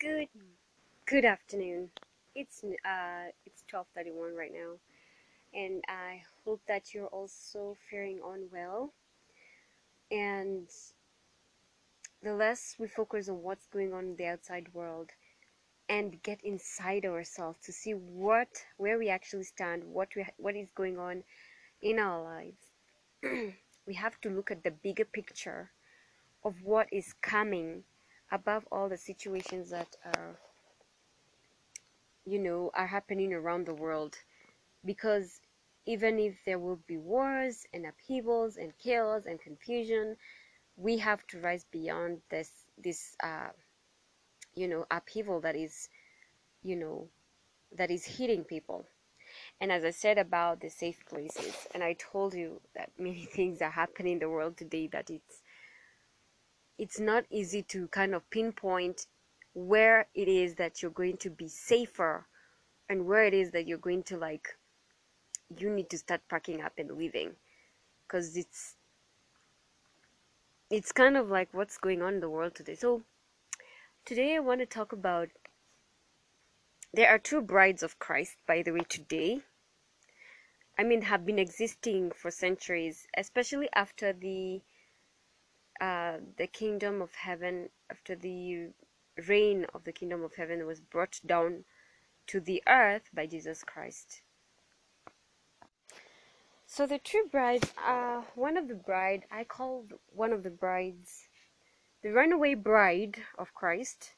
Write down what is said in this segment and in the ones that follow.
Good good afternoon. It's uh it's 12:31 right now and I hope that you're also faring on well and the less we focus on what's going on in the outside world and get inside ourselves to see what where we actually stand, what we what is going on in our lives. we have to look at the bigger picture of what is coming above all the situations that are you know are happening around the world. Because even if there will be wars and upheavals and chaos and confusion we have to rise beyond this this uh, you know upheaval that is you know that is hitting people. And as i said about the safe places and i told you that many things are happening in the world today that it's it's not easy to kind of pinpoint where it is that you're going to be safer and where it is that you're going to like you need to start packing up and leaving. Because it's it's kind of like what's going on in the world today. So today i want to talk about there are two brides of christ by the way today. I mean have been existing for centuries especially after the uh, the kingdom of heaven, after the reign of the kingdom of heaven was brought down to the earth by Jesus Christ. So the true brides are one of the bride, I call one of the brides the runaway bride of Christ.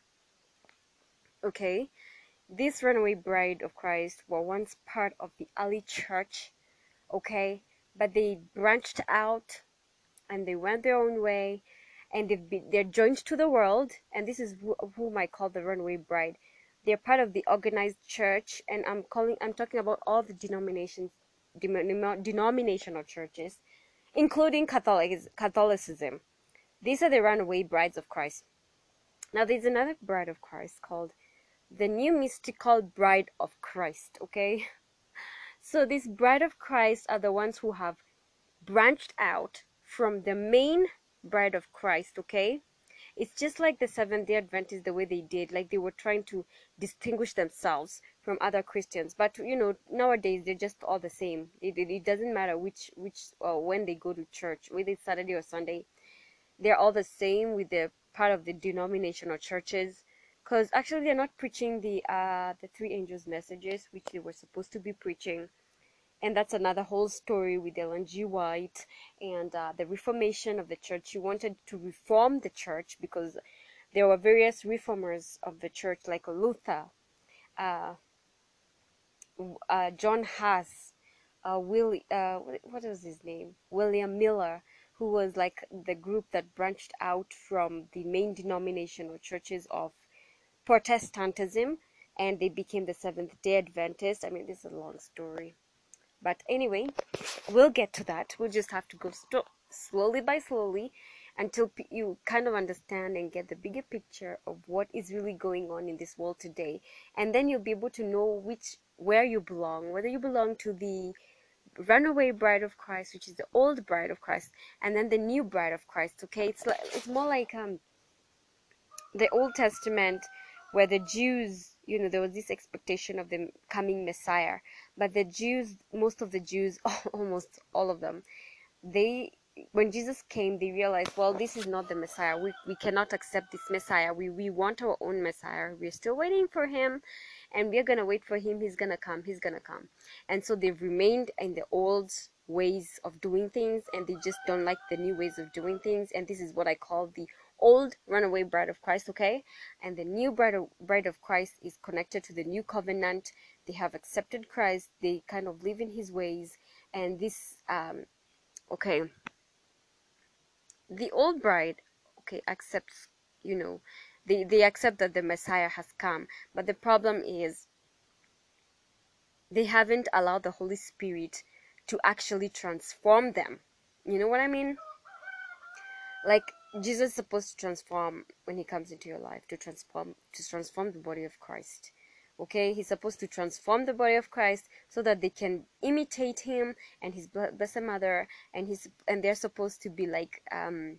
Okay, this runaway bride of Christ were once part of the early church, okay, but they branched out and they went their own way and they've been, they're joined to the world and this is wh- whom i call the runaway bride. They're part of the organized church and i'm calling i'm talking about all the denominations denominational churches including Catholic, catholicism. These are the runaway brides of christ. Now there's another bride of christ called the new mystical bride of christ okay? So this bride of christ are the ones who have branched out from the main bride of Christ, okay? It's just like the Seventh day Adventists, the way they did, like they were trying to distinguish themselves from other Christians. But you know, nowadays they're just all the same. It, it, it doesn't matter which, which, uh, when they go to church, whether it's Saturday or Sunday, they're all the same with the part of the denominational churches. Because actually, they're not preaching the uh, the three angels' messages, which they were supposed to be preaching and that's another whole story with Ellen G. White and uh, the reformation of the church. She wanted to reform the church because there were various reformers of the church, like Luther, uh, uh, John Huss, uh, Will, uh, what was his name? William Miller, who was like the group that branched out from the main denomination denominational churches of Protestantism, and they became the Seventh Day Adventist. I mean, this is a long story. But anyway, we'll get to that. We'll just have to go st- slowly by slowly until p- you kind of understand and get the bigger picture of what is really going on in this world today. And then you'll be able to know which where you belong, whether you belong to the runaway bride of Christ, which is the old bride of Christ, and then the new bride of Christ. Okay, it's like it's more like um the Old Testament where the Jews, you know, there was this expectation of the coming Messiah, but the Jews, most of the Jews, almost all of them, they when Jesus came, they realized, well, this is not the Messiah. We, we cannot accept this Messiah. We, we want our own Messiah. We're still waiting for him, and we're going to wait for him. He's going to come. He's going to come. And so they've remained in the old ways of doing things, and they just don't like the new ways of doing things. And this is what I call the old runaway bride of Christ, okay? And the new bride of, bride of Christ is connected to the new covenant. They have accepted Christ. They kind of live in his ways. And this, um, okay, the old bride, okay, accepts, you know, they, they accept that the Messiah has come. But the problem is they haven't allowed the Holy Spirit to actually transform them. You know what I mean? Like Jesus is supposed to transform when he comes into your life to transform to transform the body of Christ. Okay, he's supposed to transform the body of Christ so that they can imitate him and his blessed mother, and he's and they're supposed to be like um,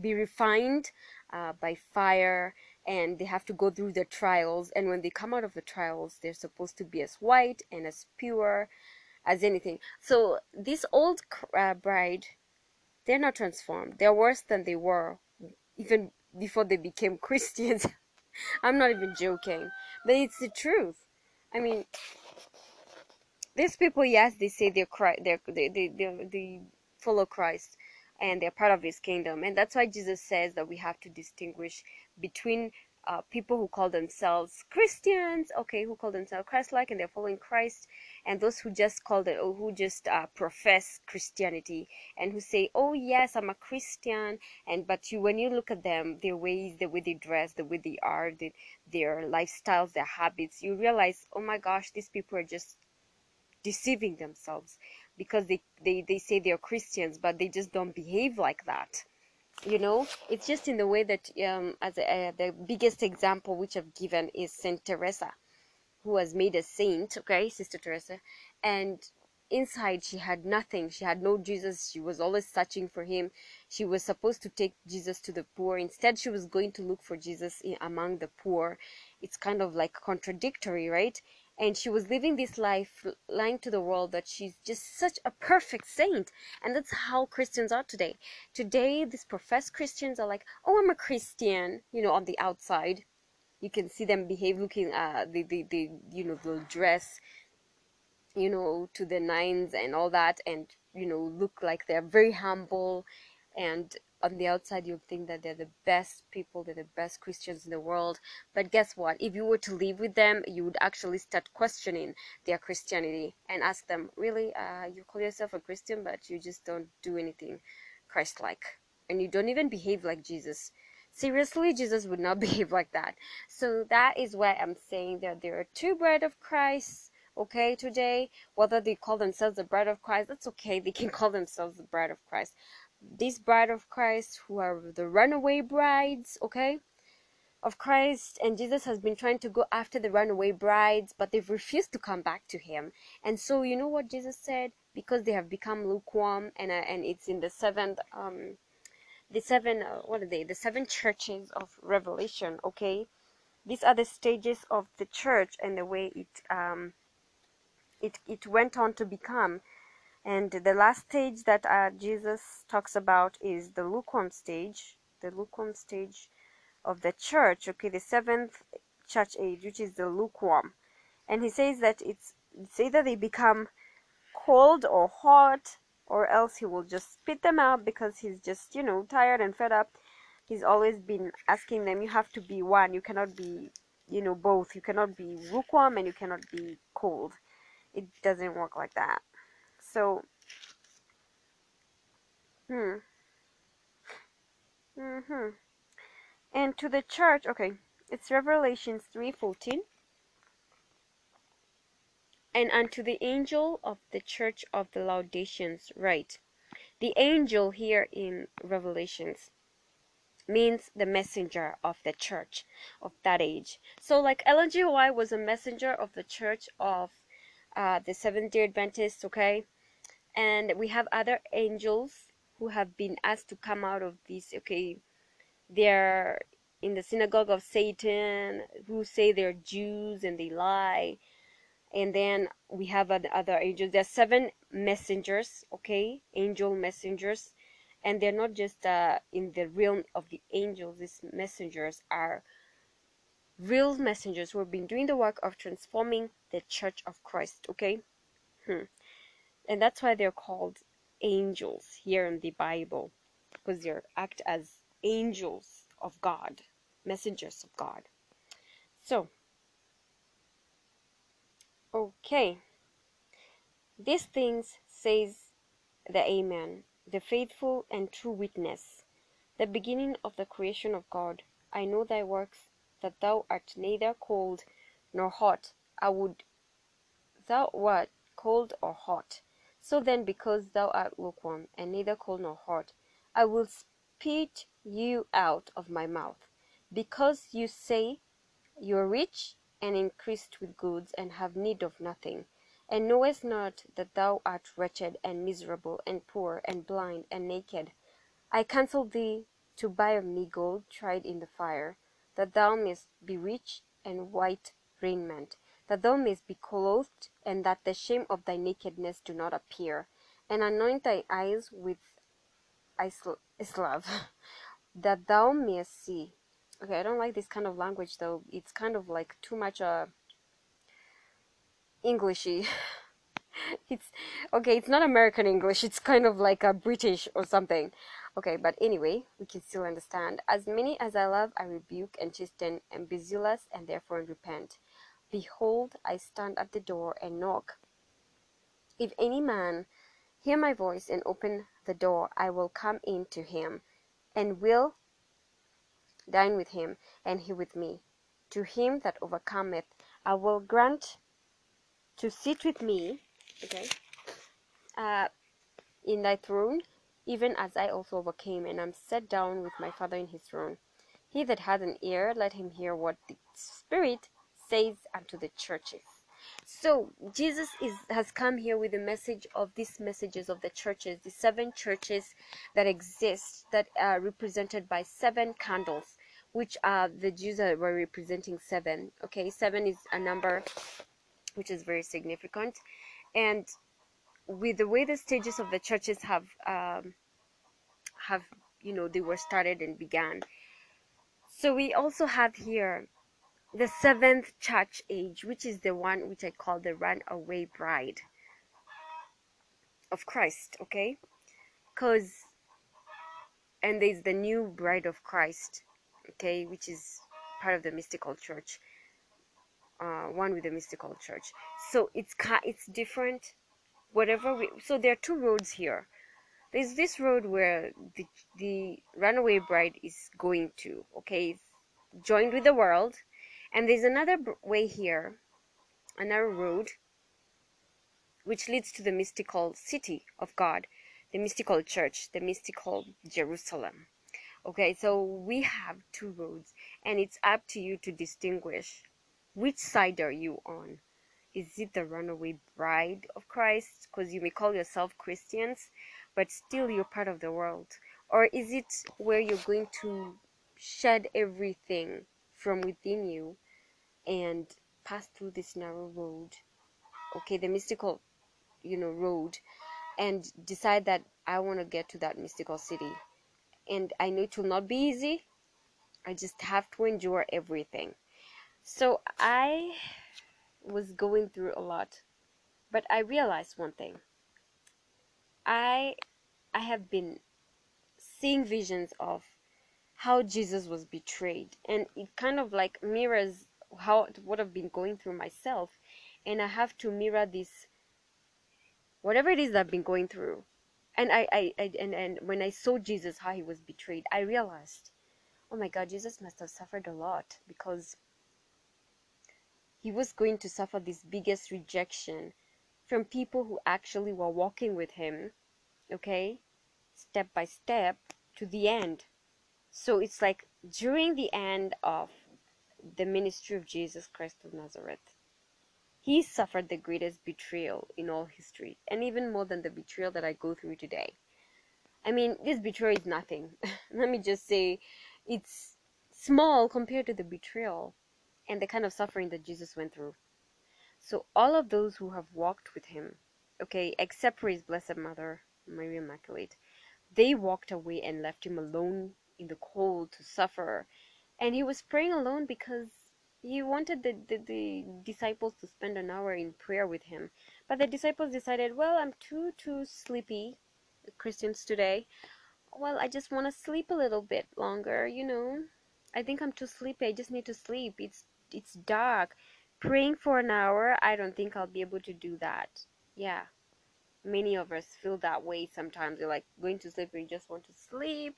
be refined uh, by fire and they have to go through the trials. And when they come out of the trials they're supposed to be as white and as pure as anything. So this old uh, bride they're not transformed. They're worse than they were even before they became christians. I'm not even joking. But it's the truth. I mean these people yes they say they're they're they, they, they, they follow christ and they're part of his kingdom. And that's why jesus says that we have to distinguish between uh, people who call themselves Christians, okay, who call themselves Christ-like and they're following Christ, and those who just call it, who just uh, profess Christianity and who say, "Oh yes, I'm a Christian," and but you, when you look at them, their ways, the way they dress, the way they are, the, their lifestyles, their habits, you realize, oh my gosh, these people are just deceiving themselves because they, they, they say they're Christians, but they just don't behave like that. You know, it's just in the way that, um, as a, uh, the biggest example which I've given is Saint Teresa, who was made a saint, okay, Sister Teresa, and inside she had nothing. She had no jesus. She was always searching for him. She was supposed to take jesus to the poor. Instead she was going to look for jesus in, among the poor. It's kind of like contradictory right and she was living this life lying to the world that she's just such a perfect saint. And that's how christians are today. Today these professed christians are like oh i'm a christian you know on the outside. You can see them behave looking uh the the, the you know they'll dress you know to the nines and all that and you know look like they're very humble and on the outside you'll think that they're the best people they're the best christians in the world. But guess what? If you were to live with them you would actually start questioning their christianity and ask them really uh, you call yourself a christian but you just don't do anything christ-like? And you don't even behave like jesus? Seriously jesus would not behave like that. So that is why i'm saying that there are two bread of christ okay today. Whether they call themselves the bread of christ that's okay. They can call themselves the bread of christ this bride of christ who are the runaway brides okay? Of christ and jesus has been trying to go after the runaway brides but they've refused to come back to him. And so you know what jesus said? Because they have become lukewarm and uh, and it's in the seventh um the seven uh, what are they? The seven churches of revelation okay? These are the stages of the church and the way it um it, it went on to become. And the last stage that uh, Jesus talks about is the lukewarm stage, the lukewarm stage of the church, okay, the seventh church age, which is the lukewarm. And he says that it's, it's either they become cold or hot, or else he will just spit them out because he's just, you know, tired and fed up. He's always been asking them, you have to be one, you cannot be, you know, both. You cannot be lukewarm and you cannot be cold it doesn't work like that. So, hmm. Mm-hmm. And to the church, okay, it's Revelations 3.14. And unto the angel of the church of the Laodiceans write. The angel here in Revelations means the messenger of the church of that age. So like Ellen G. White was a messenger of the church of uh, the Seventh day Adventists, okay? And we have other angels who have been asked to come out of this, okay? They're in the synagogue of Satan, who say they're Jews and they lie. And then we have other angels. There are seven messengers, okay? Angel messengers. And they're not just uh, in the realm of the angels, these messengers are real messengers who have been doing the work of transforming the church of Christ, okay? Hmm. And that's why they're called angels here in the Bible, because they act as angels of God, messengers of God. So, okay. These things says the Amen, the faithful and true witness, the beginning of the creation of God. I know thy works that thou art neither cold nor hot. I would thou wert cold or hot. So then, because thou art lukewarm, and neither cold nor hot, I will spit you out of my mouth. Because you say, You are rich, and increased with goods, and have need of nothing, and knowest not that thou art wretched, and miserable, and poor, and blind, and naked. I counsel thee to buy of me gold tried in the fire that thou mayest be rich and white raiment, that thou mayest be clothed, and that the shame of thy nakedness do not appear, and anoint thy eyes with eyesalve, that thou mayest see. Okay, I don't like this kind of language though. It's kind of like too much uh Englishy. it's okay, it's not American English, it's kind of like a British or something. Okay, but anyway, we can still understand. As many as I love, I rebuke and chasten, and be zealous, and therefore repent. Behold, I stand at the door and knock. If any man hear my voice and open the door, I will come in to him, and will dine with him, and he with me. To him that overcometh, I will grant to sit with me, okay, uh, in thy throne, even as I also overcame, and am set down with my Father in his throne. He that hath an ear, let him hear what the Spirit says unto the churches. So Jesus is has come here with the message of these messages of the churches, the seven churches that exist that are represented by seven candles, which are the Jews that were representing seven. Okay, seven is a number which is very significant, and with the way the stages of the churches have um, have you know they were started and began. So we also have here the seventh church age, which is the one which I call the runaway bride of Christ, okay? Because, and there's the new bride of Christ, okay, which is part of the mystical church, uh, one with the mystical church. So it's it's different. Whatever we, so there are two roads here. There's this road where the the runaway bride is going to, okay, joined with the world and there's another way here, another road, which leads to the mystical city of God, the mystical church, the mystical Jerusalem. Okay, so we have two roads, and it's up to you to distinguish which side are you on. Is it the runaway bride of Christ? Because you may call yourself Christians, but still you're part of the world. Or is it where you're going to shed everything from within you and pass through this narrow road okay the mystical you know road and decide that i want to get to that mystical city. And i know it will not be easy. I just have to endure everything. So i was going through a lot but i realized one thing. I i have been seeing visions of how jesus was betrayed and it kind of like mirrors how what I've been going through myself, and I have to mirror this, whatever it is that I've been going through. And I, I, I and, and when I saw Jesus how he was betrayed, I realized, oh my God, Jesus must have suffered a lot because he was going to suffer this biggest rejection from people who actually were walking with him, okay, step by step to the end. So it's like during the end of the ministry of Jesus Christ of Nazareth. He suffered the greatest betrayal in all history, and even more than the betrayal that I go through today. I mean, this betrayal is nothing. Let me just say, it's small compared to the betrayal and the kind of suffering that Jesus went through. So, all of those who have walked with him, okay, except for his Blessed Mother, Mary Immaculate, they walked away and left him alone in the cold to suffer. And he was praying alone because he wanted the, the, the, disciples to spend an hour in prayer with him. But the disciples decided well i'm too too sleepy christians today. Well i just want to sleep a little bit longer you know. I think i'm too sleepy. I just need to sleep. It's it's dark. Praying for an hour i don't think i'll be able to do that. Yeah many of us feel that way sometimes. You're like going to sleep and you just want to sleep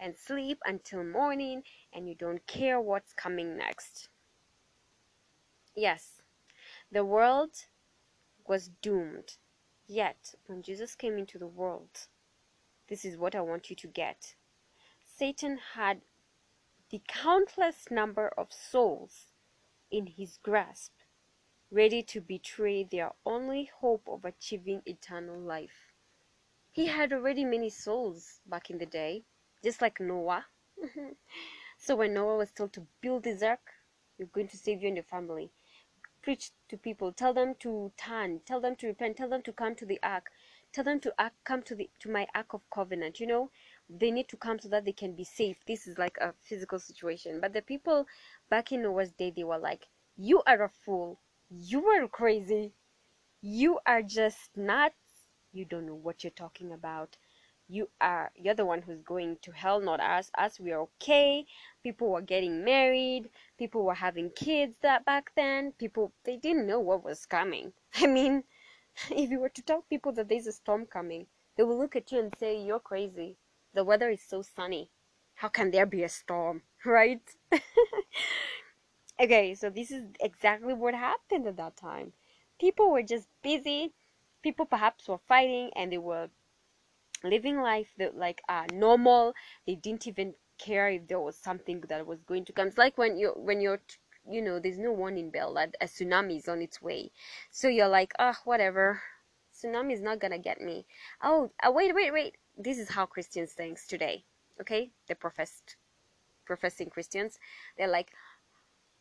and sleep until morning and you don't care what's coming next. Yes the world was doomed. Yet when jesus came into the world this is what i want you to get. Satan had the countless number of souls in his grasp ready to betray their only hope of achieving eternal life. He had already many souls back in the day, just like Noah. So when Noah was told to build this ark, you're going to save you and your family. Preach to people, tell them to turn, tell them to repent, tell them to come to the ark, tell them to act, come to the to my ark of covenant. You know, they need to come so that they can be safe. This is like a physical situation. But the people back in Noah's day, they were like, "You are a fool. You are crazy. You are just nuts. You don't know what you're talking about." you are you're the one who's going to hell not us. Us we are okay. People were getting married. People were having kids that back then. People they didn't know what was coming. I mean if you were to tell people that there's a storm coming they will look at you and say you're crazy. The weather is so sunny. How can there be a storm? Right okay so this is exactly what happened at that time. People were just busy. People perhaps were fighting and they were living life that like uh normal. They didn't even care if there was something that was going to come. It's like when you when you're you know there's no warning bell that a tsunami is on its way. So you're like ah oh, whatever. Tsunami is not gonna get me. Oh uh, wait wait wait. This is how christians think today okay? The professed professing christians. They're like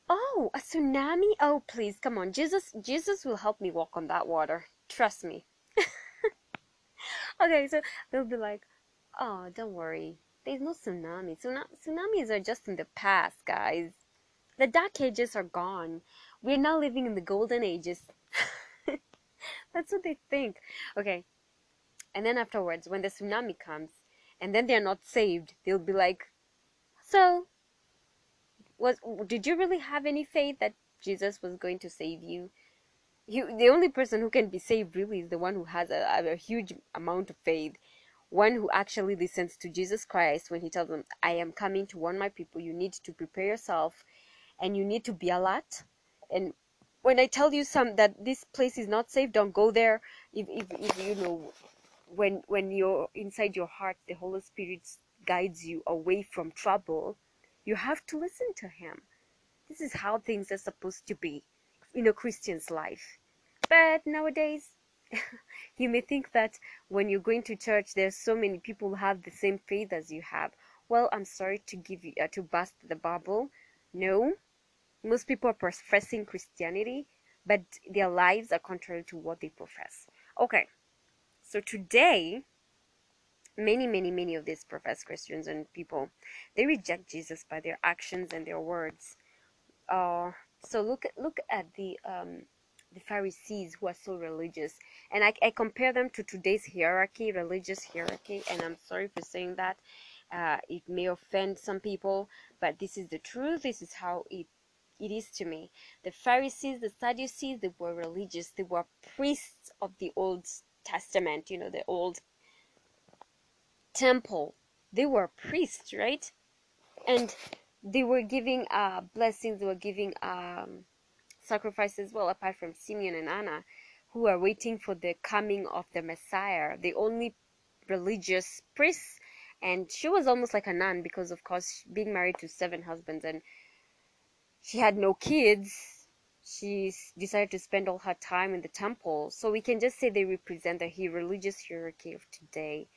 oh a tsunami oh please come on jesus jesus will help me walk on that water trust me okay, so they'll be like, oh, don't worry. There's no tsunami. Tsuna- tsunamis are just in the past, guys. The dark ages are gone. We're now living in the golden ages. That's what they think. Okay. And then afterwards, when the tsunami comes, and then they're not saved, they'll be like, so, was did you really have any faith that Jesus was going to save you? he, the only person who can be saved really is the one who has a, a huge amount of faith. One who actually listens to jesus christ when he tells them i am coming to warn my people. You need to prepare yourself and you need to be alert. And when i tell you some that this place is not safe don't go there. If, if, if you know when when you're inside your heart the holy spirit guides you away from trouble you have to listen to him this is how things are supposed to be in a Christian's life. But nowadays, you may think that when you're going to church, there's so many people who have the same faith as you have. Well, I'm sorry to give you uh, to bust the bubble. No, most people are professing Christianity, but their lives are contrary to what they profess. Okay, so today, many, many, many of these professed Christians and people, they reject Jesus by their actions and their words. Uh, so look at look at the um, the Pharisees who are so religious, and I, I compare them to today's hierarchy, religious hierarchy. And I'm sorry for saying that. Uh, it may offend some people, but this is the truth. This is how it it is to me. The Pharisees, the Sadducees, they were religious. They were priests of the Old Testament. You know, the old temple. They were priests, right? And they were giving uh, blessings, they were giving um, sacrifices, well, apart from Simeon and Anna, who are waiting for the coming of the Messiah, the only religious priest. And she was almost like a nun because, of course, being married to seven husbands and she had no kids. She decided to spend all her time in the temple. So we can just say they represent the religious hierarchy of today.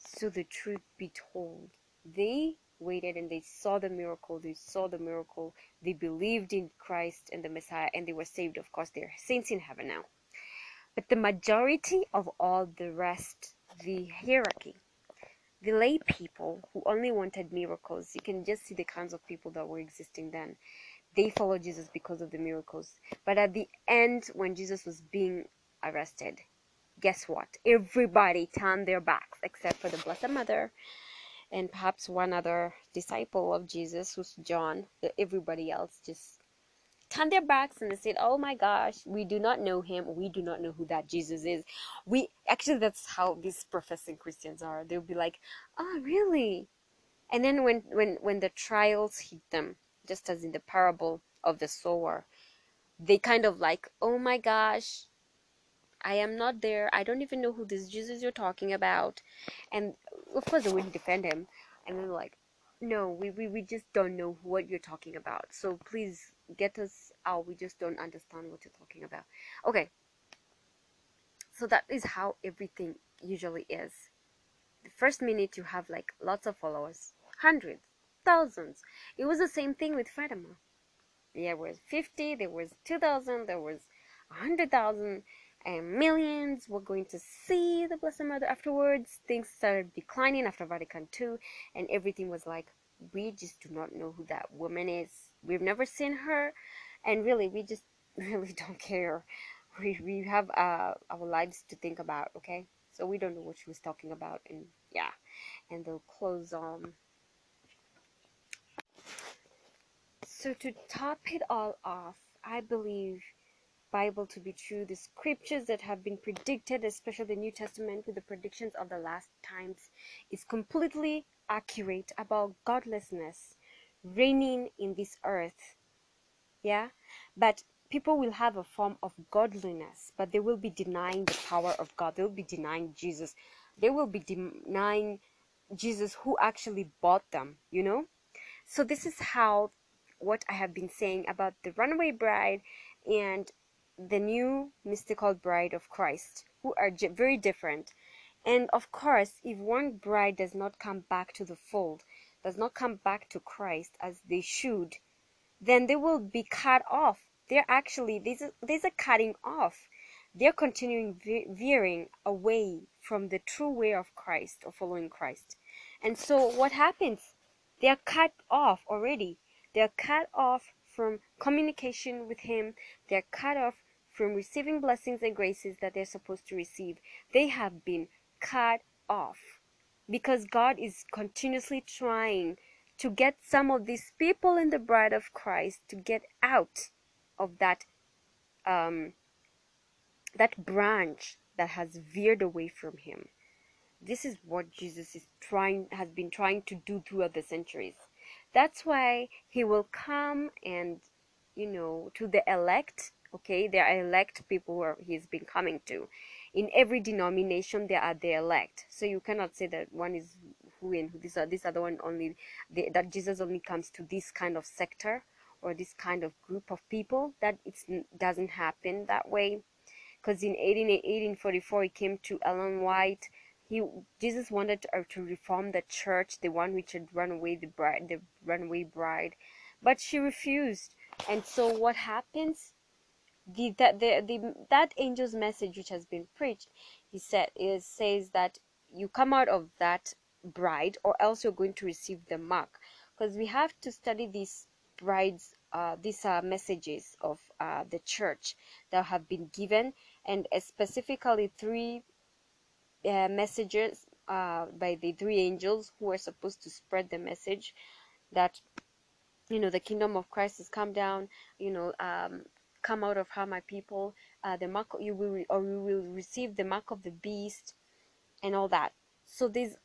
So the truth be told, they waited and they saw the miracle. They saw the miracle. They believed in christ and the messiah and they were saved. Of course they're saints in heaven now. But the majority of all the rest the hierarchy the lay people who only wanted miracles you can just see the kinds of people that were existing then. They followed jesus because of the miracles. But at the end when jesus was being arrested guess what everybody turned their backs except for the blessed mother and perhaps one other disciple of Jesus, who's John. Everybody else just turned their backs and they said, "Oh my gosh, we do not know him. We do not know who that Jesus is." We actually that's how these professing Christians are. They'll be like, "Oh, really?" And then when when when the trials hit them, just as in the parable of the sower, they kind of like, "Oh my gosh, I am not there. I don't even know who this Jesus you're talking about. And of course, they wouldn't defend him. And then, like, no, we, we, we just don't know what you're talking about. So please get us out. We just don't understand what you're talking about. Okay. So that is how everything usually is. The first minute you have like lots of followers, hundreds, thousands. It was the same thing with Fatima. There was 50, there was 2,000, there was 100,000, and millions were going to see the Blessed Mother afterwards. Things started declining after Vatican II, and everything was like, we just do not know who that woman is. We've never seen her, and really, we just really don't care. We, we have uh, our lives to think about, okay? So we don't know what she was talking about, and yeah, and they'll close on. Um, so to top it all off, I believe Bible to be true, the scriptures that have been predicted, especially the New Testament with the predictions of the last times, is completely accurate about godlessness reigning in this earth. Yeah? But people will have a form of godliness, but they will be denying the power of God. They will be denying Jesus. They will be denying Jesus who actually bought them, you know? So this is how what I have been saying about the runaway bride and the new mystical bride of Christ, who are very different. And of course, if one bride does not come back to the fold, does not come back to Christ as they should, then they will be cut off. They're actually, there's a, there's a cutting off. They're continuing veering away from the true way of Christ or following Christ. And so what happens? They are cut off already. They are cut off from communication with Him. They are cut off from receiving blessings and graces that they're supposed to receive. They have been cut off because God is continuously trying to get some of these people in the bride of Christ to get out of that um, that branch that has veered away from him. This is what Jesus is trying has been trying to do throughout the centuries. That's why he will come and you know to the elect okay there are elect people who are, he's been coming to. In every denomination there are the elect. So you cannot say that one is who and who this are this other one only the, that jesus only comes to this kind of sector or this kind of group of people. That it doesn't happen that way. Because in 18, 1844 he came to ellen white. He jesus wanted to, uh, to reform the church the one which had run away the bride the runaway bride. But she refused. And so what happens the that the, the that angel's message which has been preached he said is says that you come out of that bride or else you're going to receive the mark. Because we have to study these brides uh, these are messages of uh, the church that have been given and specifically three uh, messages uh, by the three angels who are supposed to spread the message that you know the kingdom of christ has come down you know um, come out of her my people uh, the mark you will or you will receive the mark of the beast and all that. So there's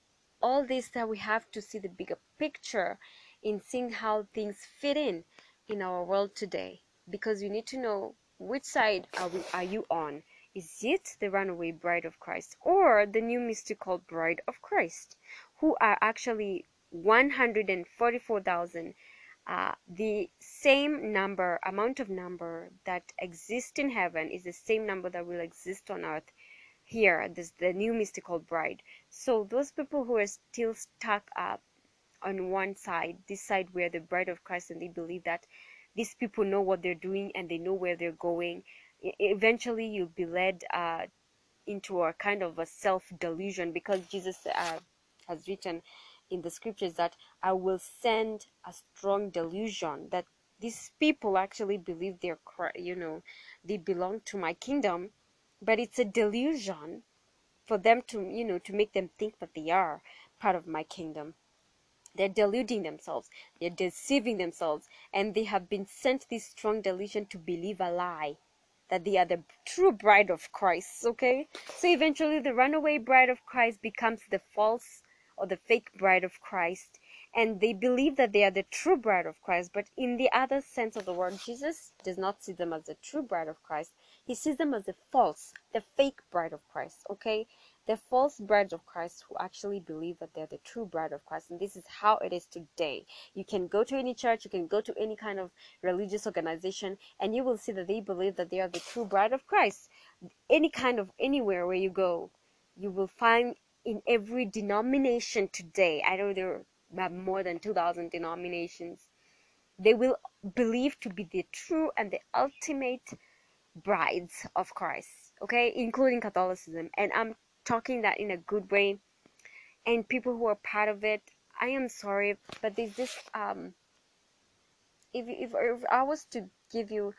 all this that we have to see the bigger picture in seeing how things fit in in our world today. Because you need to know which side are we are you on. Is it the runaway bride of Christ or the new mystical bride of Christ who are actually 144,000 uh, the same number, amount of number that exists in heaven is the same number that will exist on earth here, this the new mystical bride. So those people who are still stuck up on one side, this side where the bride of Christ, and they believe that these people know what they're doing and they know where they're going. Eventually, you'll be led uh, into a kind of a self delusion because Jesus uh, has written in the scriptures that I will send a strong delusion that these people actually believe they're, you know, they belong to my kingdom, but it's a delusion for them to, you know, to make them think that they are part of my kingdom. They're deluding themselves, they're deceiving themselves, and they have been sent this strong delusion to believe a lie that they are the true bride of Christ, okay? So eventually the runaway bride of Christ becomes the false or the fake bride of Christ and they believe that they are the true bride of Christ but in the other sense of the word Jesus does not see them as the true bride of Christ. He sees them as the false the fake bride of Christ okay? The false bride of Christ who actually believe that they're the true bride of Christ and this is how it is today. You can go to any church you can go to any kind of religious organization and you will see that they believe that they are the true bride of Christ. Any kind of anywhere where you go you will find in every denomination today. I know there are more than 2,000 denominations. They will believe to be the true and the ultimate brides of Christ, okay, including Catholicism. And I'm talking that in a good way. And people who are part of it, I am sorry, but there's this um if, if, if I was to give you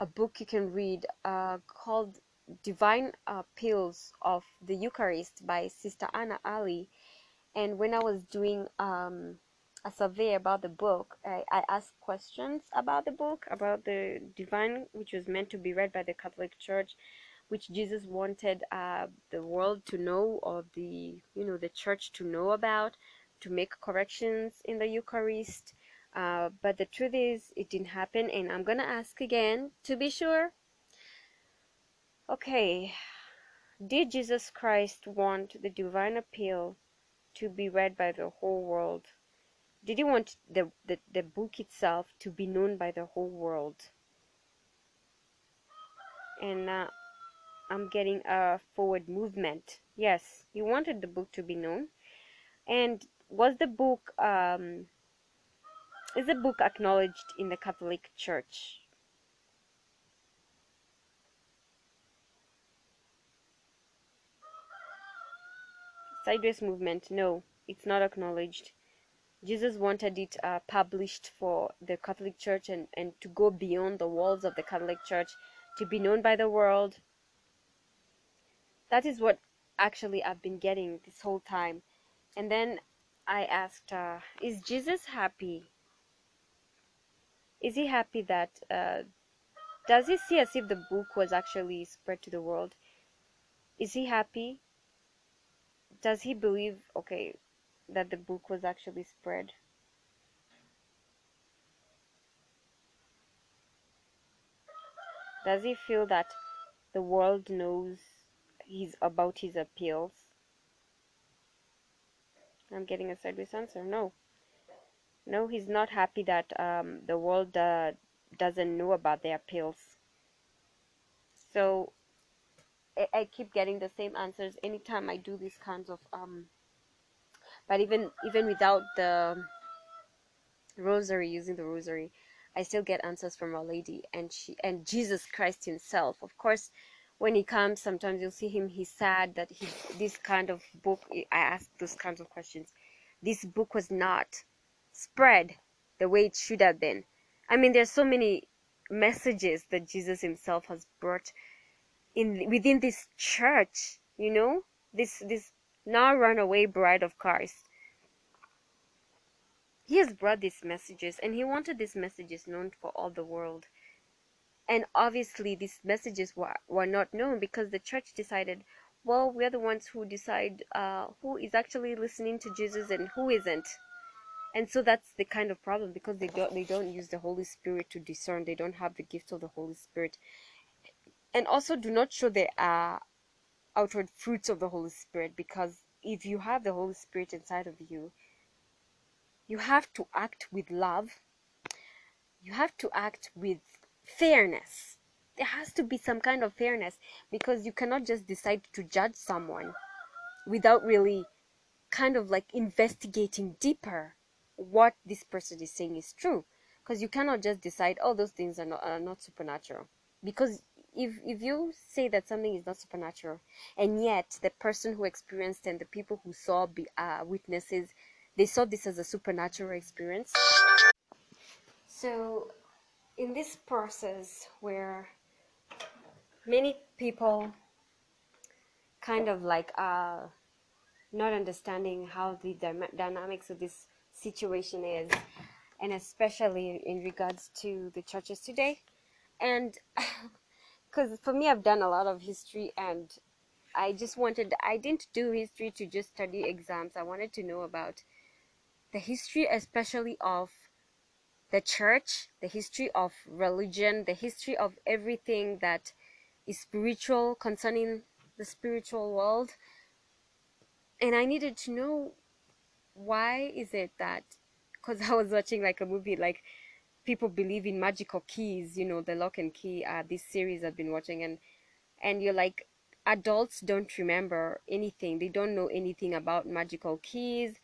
a book you can read uh, called Divine Appeals of the Eucharist by Sister Anna Ali, and when I was doing um, a survey about the book, I, I asked questions about the book, about the Divine, which was meant to be read by the Catholic Church, which Jesus wanted uh, the world to know or the you know the church to know about, to make corrections in the Eucharist uh, but the truth is, it didn't happen, and I'm gonna ask again to be sure. Okay, did Jesus Christ want the divine appeal to be read by the whole world? Did he want the, the, the book itself to be known by the whole world? And uh, I'm getting a forward movement. Yes, he wanted the book to be known. And was the book um, is the book acknowledged in the Catholic Church? Sideways movement, no, it's not acknowledged. Jesus wanted it uh, published for the Catholic Church and, and to go beyond the walls of the Catholic Church, to be known by the world. That is what actually I've been getting this whole time. And then I asked, uh, Is Jesus happy is he happy that uh, does he see as if the book was actually spread to the world is he happy does he believe okay that the book was actually spread? Does he feel that the world knows he's about his appeals? I'm getting a sideways answer. No. No, he's not happy that um, the world uh, doesn't know about their appeals. So I, I, keep getting the same answers anytime I do these kinds of um. But even even without the rosary, using the rosary, I still get answers from Our Lady and she and Jesus Christ Himself. Of course, when He comes, sometimes you'll see Him. He's sad that he this kind of book. I ask those kinds of questions. This book was not spread the way it should have been. I mean, there's so many messages that Jesus himself has brought in within this church, you know, this this now runaway bride of Christ. He has brought these messages and he wanted these messages known for all the world. And obviously these messages were, were not known because the church decided, well, we're the ones who decide uh, who is actually listening to Jesus and who isn't and so that's the kind of problem because they don't they don't use the holy spirit to discern they don't have the gift of the holy spirit and also do not show the uh, outward fruits of the holy spirit because if you have the holy spirit inside of you you have to act with love. You have to act with fairness. There has to be some kind of fairness because you cannot just decide to judge someone without really kind of like investigating deeper what this person is saying is true. Because you cannot just decide oh those things are not, are not supernatural. Because if if you say that something is not supernatural and yet the person who experienced and the people who saw be uh, witnesses they saw this as a supernatural experience so in this process where many people kind of like uh not understanding how the dynamics of this situation is, and especially in regards to the churches today. And because for me, I've done a lot of history, and I just wanted, I didn't do history to just study exams. I wanted to know about the history, especially of the church, the history of religion, the history of everything that is spiritual concerning the spiritual world. And I needed to know why is it that because i was watching like a movie like people believe in magical keys you know the lock and key uh this series i've been watching and and you're like adults don't remember anything. They don't know anything about magical keys.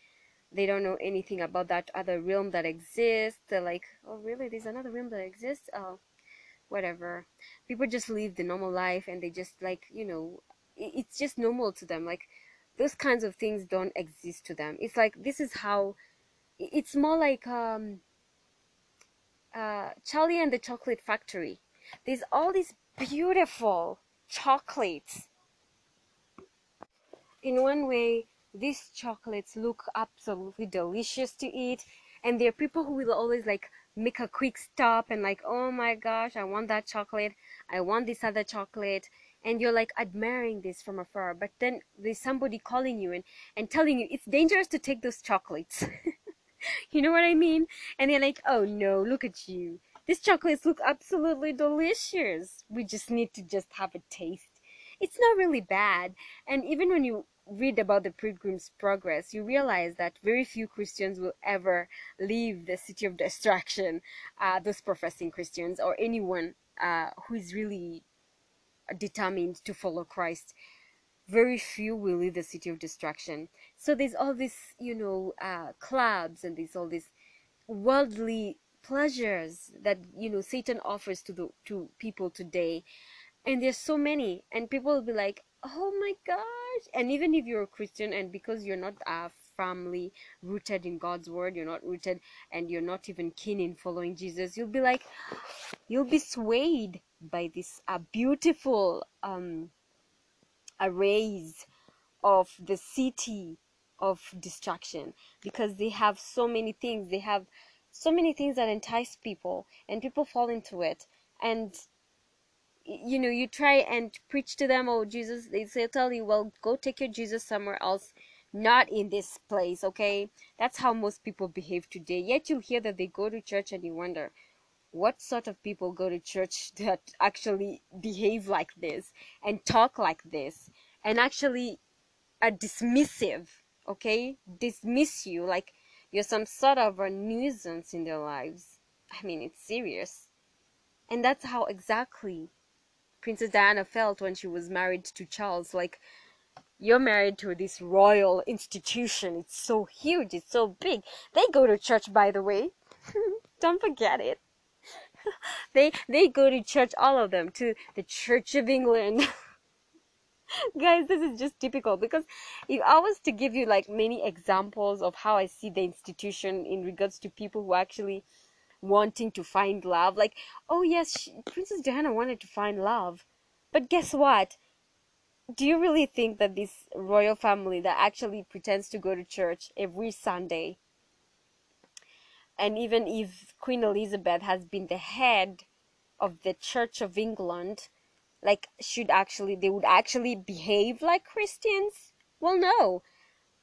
They don't know anything about that other realm that exists. They're like oh really? There's another realm that exists? Oh whatever. People just live the normal life and they just like you know it's just normal to them. Like those kinds of things don't exist to them. It's like this is how it's more like um uh charlie and the chocolate factory. There's all these beautiful chocolates. In one way these chocolates look absolutely delicious to eat and there are people who will always like make a quick stop and like oh my gosh i want that chocolate. I want this other chocolate. And you're like admiring this from afar but then there's somebody calling you and, and telling you it's dangerous to take those chocolates you know what i mean? And they're like oh no look at you. These chocolates look absolutely delicious. We just need to just have a taste. It's not really bad. And even when you read about the pilgrim's progress you realize that very few christians will ever leave the city of destruction uh, those professing christians or anyone uh, who is really determined to follow Christ, very few will leave the city of destruction. So there's all these, you know, uh, clubs and there's all these worldly pleasures that you know Satan offers to the to people today, and there's so many, and people will be like, oh my gosh! And even if you're a Christian, and because you're not uh, firmly rooted in God's word, you're not rooted, and you're not even keen in following Jesus, you'll be like, you'll be swayed by this uh, beautiful um, arrays of the city of destruction because they have so many things. They have so many things that entice people and people fall into it. And you know you try and preach to them oh jesus they say tell you well go take your jesus somewhere else not in this place okay? That's how most people behave today. Yet you hear that they go to church and you wonder what sort of people go to church that actually behave like this and talk like this and actually are dismissive okay? Dismiss you like you're some sort of a nuisance in their lives. I mean it's serious. And that's how exactly princess diana felt when she was married to charles. Like you're married to this royal institution. It's so huge. It's so big. They go to church by the way. Don't forget it they they go to church all of them to the church of england. Guys this is just typical because if i was to give you like many examples of how i see the institution in regards to people who actually wanting to find love like oh yes she, princess diana wanted to find love. But guess what? Do you really think that this royal family that actually pretends to go to church every sunday and even if Queen Elizabeth has been the head of the Church of England, like should actually they would actually behave like Christians? Well, no.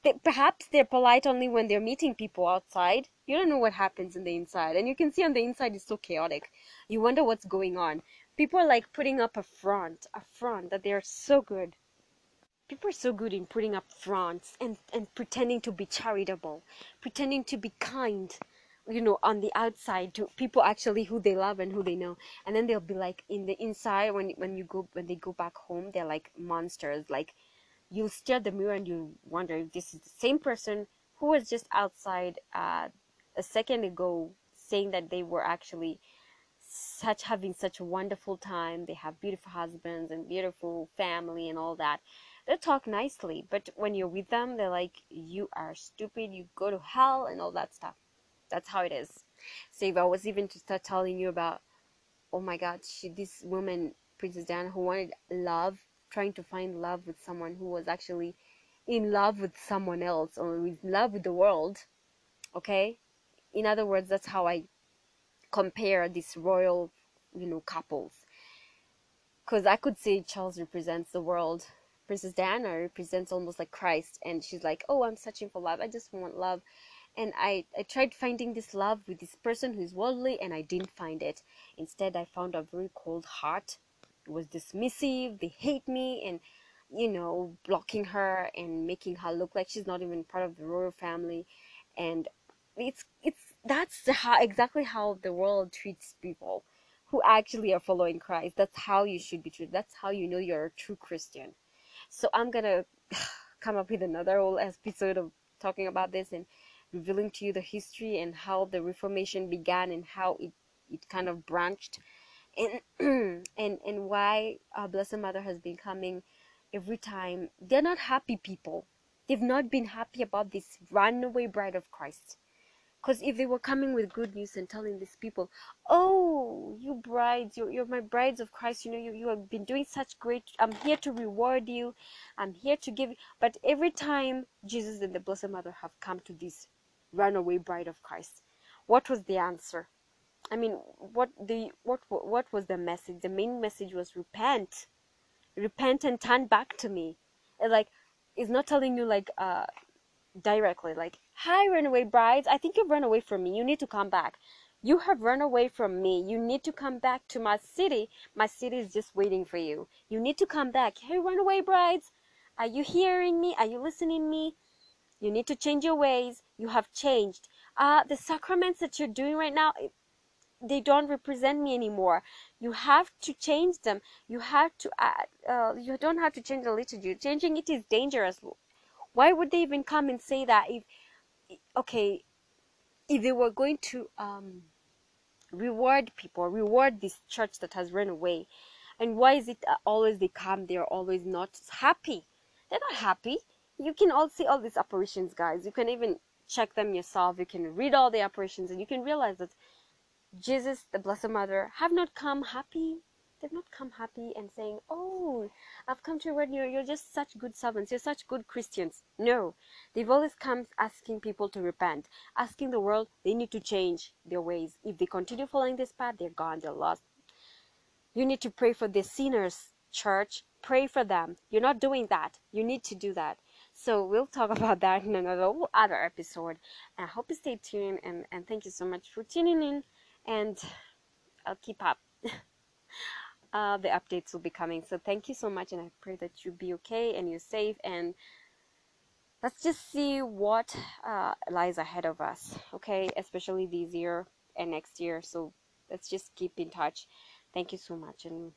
They, perhaps they're polite only when they're meeting people outside. You don't know what happens in the inside, and you can see on the inside is so chaotic. You wonder what's going on. People are like putting up a front, a front that they're so good people are so good in putting up fronts and, and pretending to be charitable, pretending to be kind, you know on the outside to people actually who they love and who they know. And then they'll be like in the inside when when you go when they go back home they're like monsters. Like you'll stare at the mirror and you wonder if this is the same person who was just outside uh, a second ago saying that they were actually such having such a wonderful time. They have beautiful husbands and beautiful family and all that. They talk nicely but when you're with them they're like you are stupid. You go to hell and all that stuff that's how it is. So if I was even to start telling you about, oh my God, she, this woman, Princess Diana, who wanted love, trying to find love with someone who was actually in love with someone else or in love with the world. Okay? In other words, that's how I compare these royal, you know, couples. Because I could say Charles represents the world. Princess Diana represents almost like Christ, and she's like, "Oh, I'm searching for love. I just want love." And I, I tried finding this love with this person who is worldly and I didn't find it. Instead, I found a very cold heart. It was dismissive, they hate me, and you know, blocking her and making her look like she's not even part of the royal family. And it's it's that's how exactly how the world treats people who actually are following Christ. That's how you should be treated. That's how you know you're a true Christian. So I'm gonna come up with another whole episode of talking about this and revealing to you the history and how the Reformation began and how it, it kind of branched and and and why our Blessed Mother has been coming every time. They're not happy people. They've not been happy about this runaway bride of Christ. Because if they were coming with good news and telling these people, oh, you brides, you're, you're my brides of Christ, you know, you, you have been doing such great, I'm here to reward you, I'm here to give. But every time Jesus and the Blessed Mother have come to this runaway bride of Christ, what was the answer? I mean, what the what what was the message? The main message was repent, repent and turn back to me. And like, it's not telling you like uh directly like, hi runaway brides, I think you've run away from me. You need to come back. You have run away from me. You need to come back to my city. My city is just waiting for you. You need to come back. Hey runaway brides, are you hearing me? Are you listening me? You need to change your ways. You have changed. Uh, the sacraments that you're doing right now, they don't represent me anymore. You have to change them. You have to add uh, you don't have to change the liturgy. Changing it is dangerous. Why would they even come and say that if okay if they were going to um, reward people reward this church that has run away? And why is it always they come they're always not happy? They're not happy. You can all see all these apparitions guys. You can even check them yourself you can read all the apparitions and you can realize that Jesus, the Blessed Mother, have not come happy. They've not come happy and saying, Oh, I've come to reward you. You're just such good servants. You're such good Christians. No. They've always come asking people to repent, asking the world they need to change their ways. If they continue following this path, they're gone, they're lost. You need to pray for the sinners, church. Pray for them. You're not doing that. You need to do that. So we'll talk about that in another other episode. I hope you stay tuned and, and thank you so much for tuning in and I'll keep up. uh, the updates will be coming. So thank you so much, and I pray that you be okay and you're safe. And let's just see what uh, lies ahead of us, okay? Especially this year and next year. So let's just keep in touch. Thank you so much, and